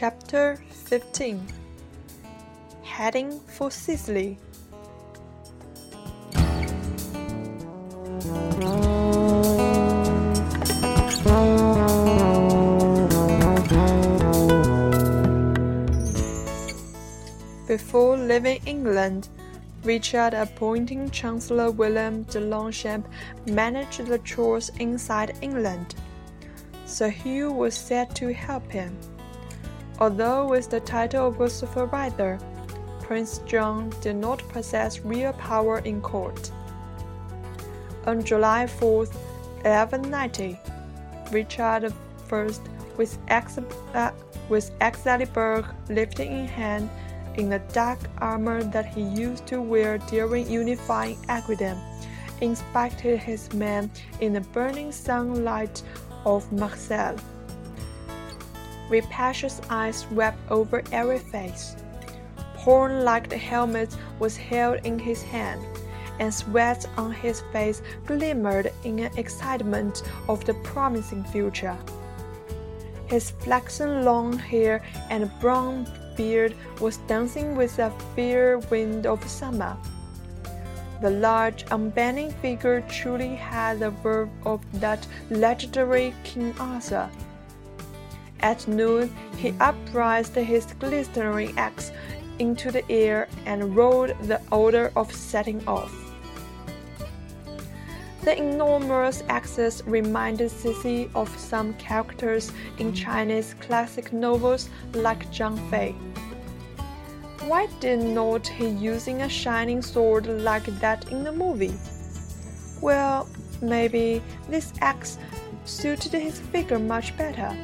Chapter 15 Heading for Sicily. Before leaving England, Richard appointing Chancellor William de Longchamp managed the chores inside England. Sir Hugh was set to help him. Although with the title of supervisor, Prince John did not possess real power in court. On July 4, 1190, Richard I, with, Ex- uh, with Excalibur lifting in hand, in the dark armor that he used to wear during unifying Aquitaine, inspected his men in the burning sunlight of Marseille. Rapacious eyes swept over every face. Horn like helmet was held in his hand, and sweat on his face glimmered in an excitement of the promising future. His flaxen long hair and brown beard was dancing with the fair wind of summer. The large, unbending figure truly had the verve of that legendary King Arthur. At noon, he upraised his glittering axe into the air and rolled the order of setting off. The enormous axes reminded Sissy of some characters in Chinese classic novels like Zhang Fei. Why did not he using a shining sword like that in the movie? Well, maybe this axe suited his figure much better.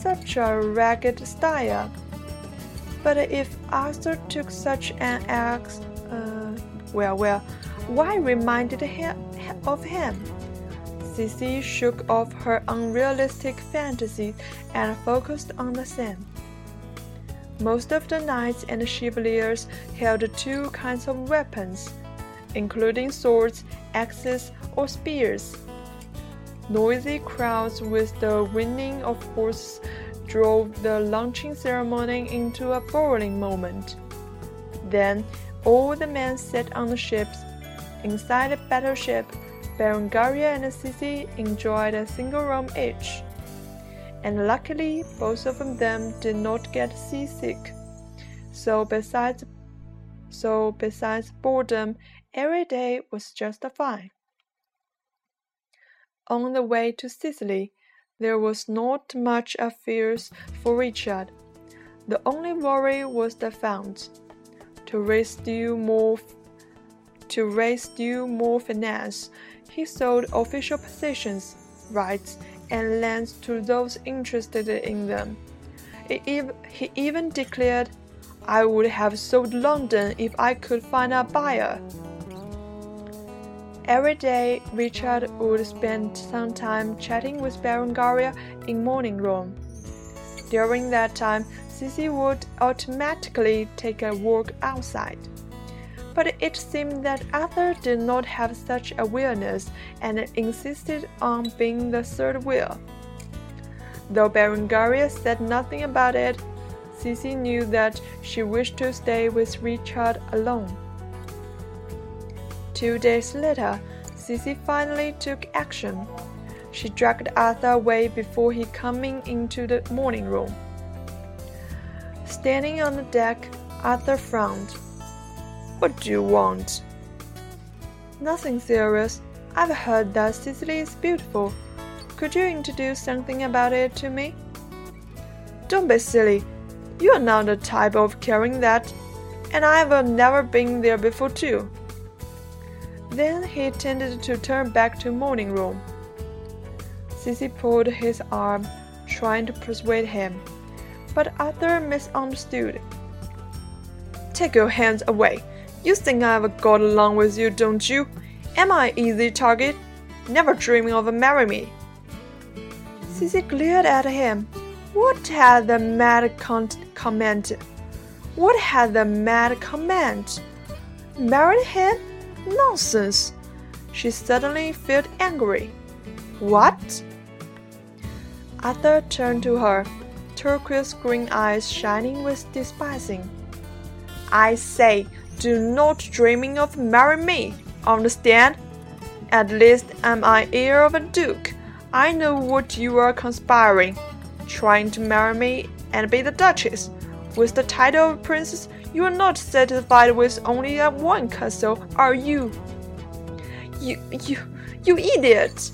Such a ragged style. But if Arthur took such an axe, uh, well, well, why reminded him of him? Sissy shook off her unrealistic fantasy and focused on the scene. Most of the knights and chevaliers held two kinds of weapons, including swords, axes, or spears. Noisy crowds with the winning of horses drove the launching ceremony into a boiling moment. Then all the men sat on the ships. Inside the battleship, Berengaria and Sissy enjoyed a single room each and luckily both of them did not get seasick. So besides so besides boredom, every day was just fine. On the way to Sicily, there was not much of fears for Richard. The only worry was the funds. To raise still more to raise still more finance, he sold official positions, rights, and lands to those interested in them. He even declared, I would have sold London if I could find a buyer. Every day, Richard would spend some time chatting with Berengaria in morning room. During that time, Sissy would automatically take a walk outside but it seemed that Arthur did not have such awareness and insisted on being the third wheel. Though Berengaria said nothing about it, Sissy knew that she wished to stay with Richard alone. Two days later, Sissy finally took action. She dragged Arthur away before he coming into the morning room. Standing on the deck, Arthur frowned. What do you want? Nothing serious. I've heard that Sicily is beautiful. Could you introduce something about it to me? Don't be silly. You are not the type of caring that, and I've never been there before too. Then he tended to turn back to morning room. Sissy pulled his arm, trying to persuade him, but Arthur misunderstood. Take your hands away. You think I've got along with you, don't you? Am I easy target? Never dreaming of marrying me. Sissy glared at him. What had the mad comment? What had the mad comment? Married him? Nonsense! She suddenly felt angry. What? Arthur turned to her, turquoise green eyes shining with despising. I say, do not dreaming of marrying me, understand? At least am I heir of a duke. I know what you are conspiring, trying to marry me and be the duchess. With the title of princess, you are not satisfied with only one castle, are you? You, you, you idiot!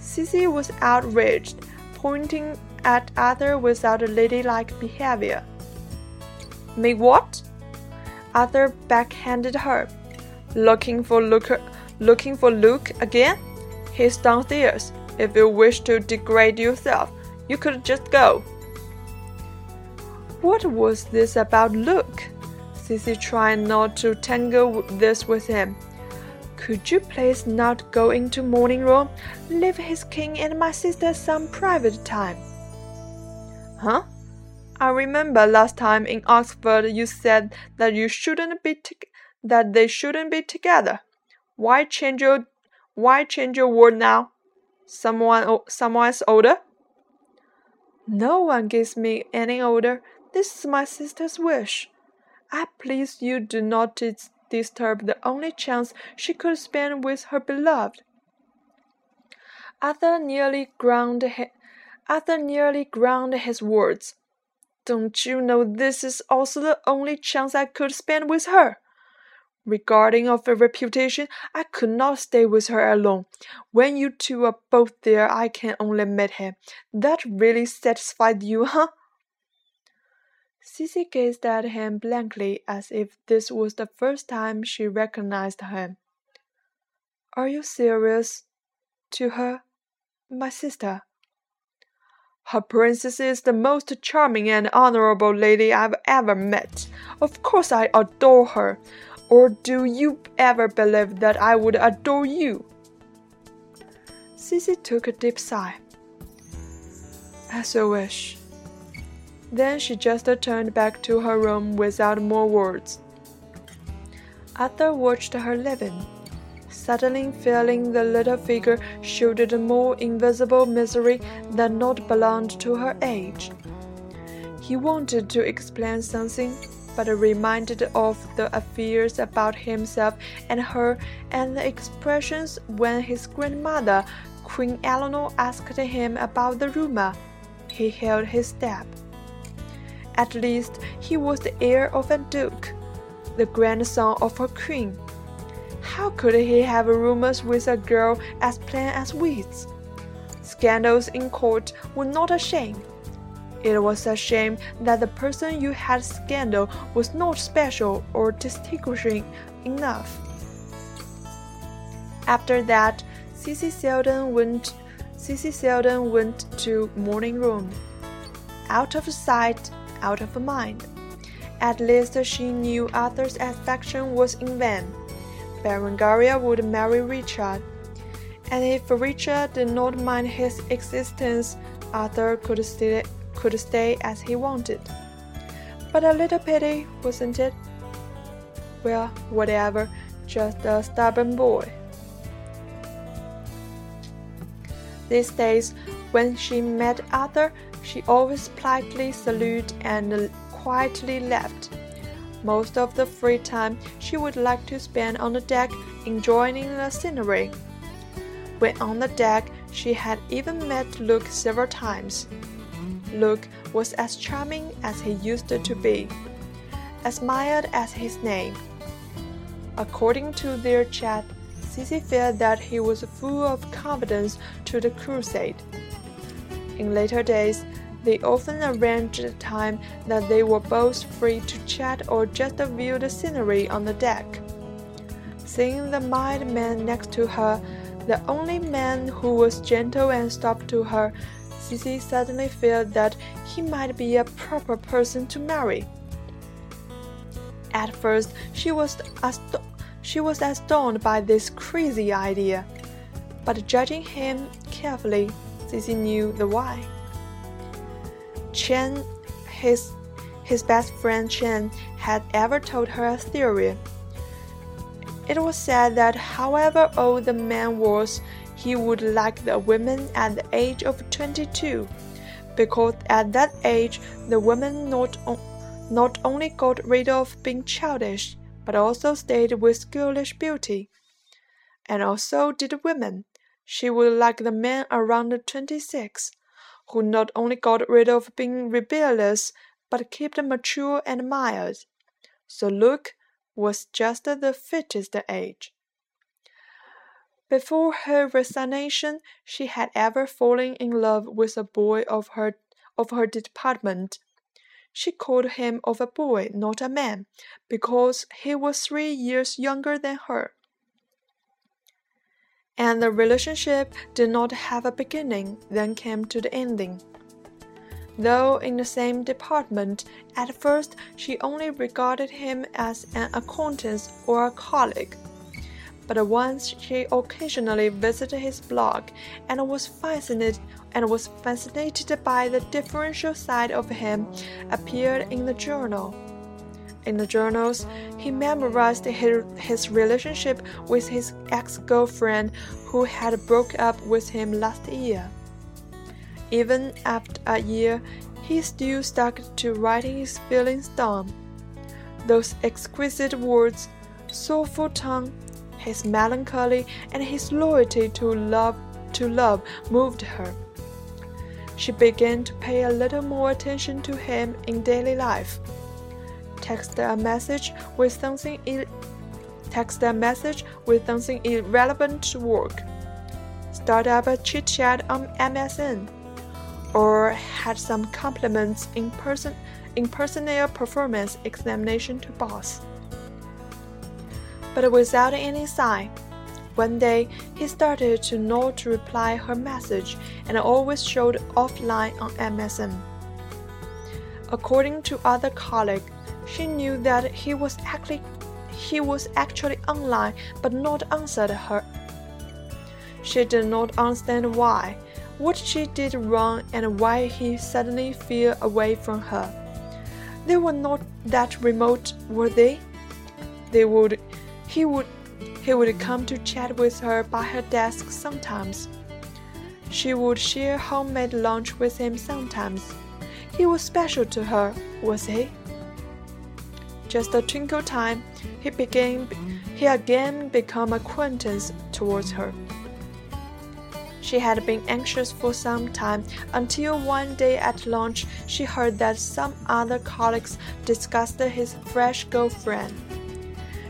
Sissy was outraged, pointing at Arthur without a ladylike behavior. Me what? Arthur backhanded her. Looking for Luke, looking for Luke again? He's downstairs. If you wish to degrade yourself, you could just go. What was this about Luke? Sissy tried not to tangle this with him. Could you please not go into morning room? Leave his king and my sister some private time. Huh? I remember last time in Oxford you said that you shouldn't be that they shouldn't be together. Why change your why change your word now? Someone someone's older? No one gives me any order. This is my sister's wish. I please you do not dis disturb the only chance she could spend with her beloved. Arthur nearly ground Arthur nearly ground his words. Don't you know this is also the only chance I could spend with her? Regarding of her reputation, I could not stay with her alone. When you two are both there, I can only meet him. That really satisfied you, huh? Sissy gazed at him blankly as if this was the first time she recognized him. Are you serious? To her? My sister. Her princess is the most charming and honorable lady I've ever met. Of course, I adore her. Or do you ever believe that I would adore you? Sissy took a deep sigh. As you wish. Then she just turned back to her room without more words. Arthur watched her leaving suddenly feeling the little figure showed a more invisible misery that not belonged to her age. He wanted to explain something, but reminded of the affairs about himself and her and the expressions when his grandmother, Queen Eleanor, asked him about the rumor. He held his step. At least he was the heir of a duke, the grandson of a queen how could he have rumors with a girl as plain as weeds? Scandals in court were not a shame. It was a shame that the person you had scandal was not special or distinguishing enough. After that, Sissy seldom went. Sissy seldom went to morning room. Out of sight, out of her mind. At least she knew Arthur's affection was in vain. Berengaria would marry Richard, and if Richard did not mind his existence, Arthur could stay, could stay as he wanted. But a little pity, wasn't it? Well, whatever, just a stubborn boy. These days, when she met Arthur, she always politely saluted and quietly left. Most of the free time she would like to spend on the deck enjoying the scenery. When on the deck, she had even met Luke several times. Luke was as charming as he used to be, as mild as his name. According to their chat, Sissy felt that he was full of confidence to the crusade. In later days, they often arranged a time that they were both free to chat or just view the scenery on the deck. Seeing the mild man next to her, the only man who was gentle and soft to her, Sissy suddenly felt that he might be a proper person to marry. At first, she was asto- she was astounded by this crazy idea, but judging him carefully, Sissy knew the why. Chen, his, his best friend Chen, had ever told her a theory. It was said that however old the man was, he would like the women at the age of 22. because at that age the women not, not only got rid of being childish, but also stayed with girlish beauty. And also did women. She would like the men around twenty six, who not only got rid of being rebellious, but kept mature and mild. So Luke was just the fittest age. Before her resignation, she had ever fallen in love with a boy of her of her department. She called him of a boy, not a man, because he was three years younger than her. And the relationship did not have a beginning, then came to the ending. Though in the same department, at first she only regarded him as an acquaintance or a colleague but once she occasionally visited his blog and was fascinated and was fascinated by the differential side of him appeared in the journal. In the journals, he memorized his, his relationship with his ex-girlfriend who had broke up with him last year. Even after a year, he still stuck to writing his feelings down. Those exquisite words, soulful tongue, his melancholy and his loyalty to love to love moved her. She began to pay a little more attention to him in daily life. Text a message with something text a message with something irrelevant to work. Start up a chit chat on MSN, or had some compliments in person in personnel performance examination to boss but without any sign. One day, he started to not reply her message and always showed offline on MSN. According to other colleagues, she knew that he was actually he was actually online but not answered her. She did not understand why, what she did wrong and why he suddenly fell away from her. They were not that remote, were they? They would he would he would come to chat with her by her desk sometimes. She would share homemade lunch with him sometimes. He was special to her, was he? Just a twinkle time, he began he again became acquaintance towards her. She had been anxious for some time until one day at lunch she heard that some other colleagues discussed his fresh girlfriend.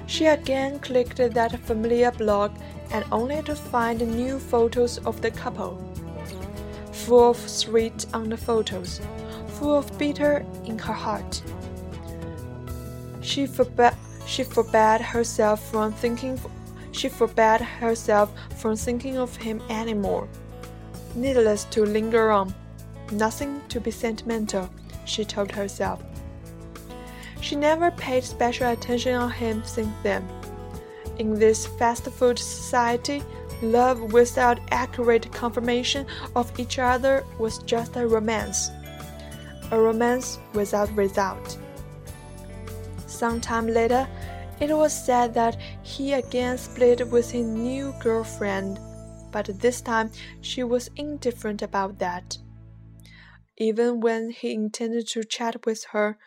She again clicked that familiar blog and only to find new photos of the couple. Full of sweet on the photos, full of bitter in her heart. She forbade, she forbade herself from thinking she forbade herself from thinking of him anymore. Needless to linger on, nothing to be sentimental, she told herself. She never paid special attention on him since then. In this fast food society, love without accurate confirmation of each other was just a romance. A romance without result. Some time later, it was said that he again split with his new girlfriend, but this time she was indifferent about that. Even when he intended to chat with her,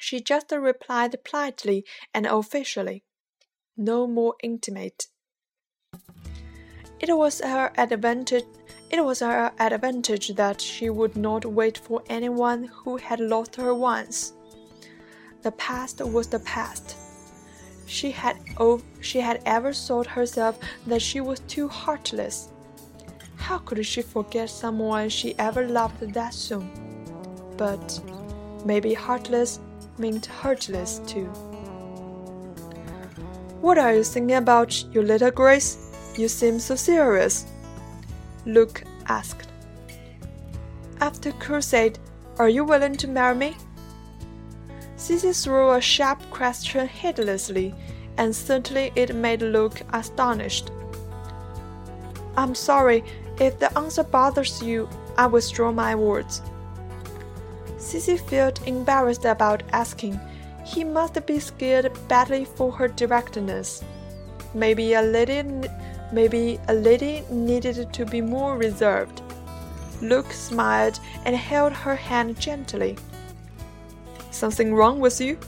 she just replied politely and officially, no more intimate. It was her advantage it was her advantage that she would not wait for anyone who had lost her once. The past was the past. She had oh, she had ever thought herself that she was too heartless. How could she forget someone she ever loved that soon? But maybe heartless meant heartless too. What are you thinking about, you little Grace? You seem so serious. Luke asked. After crusade, are you willing to marry me? Sissy threw a sharp question heedlessly, and certainly it made Luke astonished. I'm sorry, if the answer bothers you, I withdraw my words. Sissy felt embarrassed about asking. He must be scared badly for her directness. Maybe a lady, maybe a lady needed to be more reserved. Luke smiled and held her hand gently. Something wrong with you?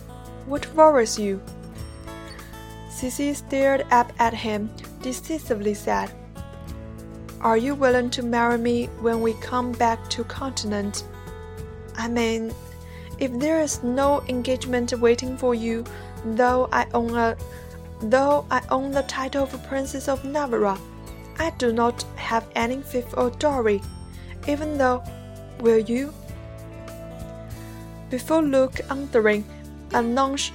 What worries you? Sissy stared up at him, decisively said, Are you willing to marry me when we come back to continent? I mean, if there is no engagement waiting for you, though I own a though I own the title of Princess of Navarra, I do not have any fifth or dowry, even though will you? Before Luke answering, a nonch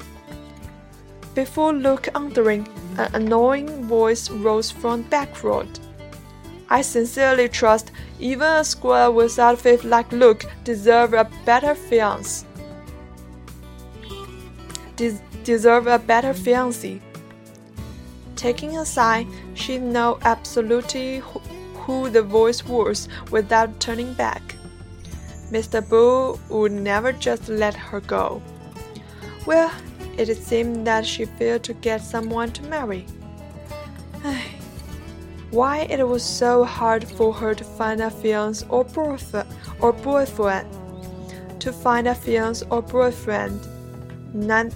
before an annoying voice rose from back road. I sincerely trust even a squire without faith like Luke deserve a better fiance. Des deserve a better fiancé. Taking a sigh, she knew absolutely who the voice was without turning back. Mr. Bull would never just let her go. Well, it seemed that she failed to get someone to marry. Why it was so hard for her to find a fiance or boyfriend, or boyfriend. To find a fiance or boyfriend. None.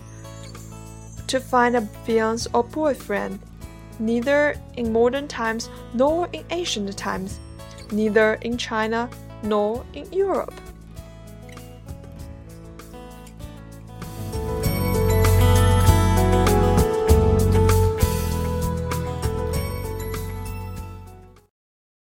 To find a fiance or boyfriend. Neither in modern times nor in ancient times. Neither in China nor in Europe.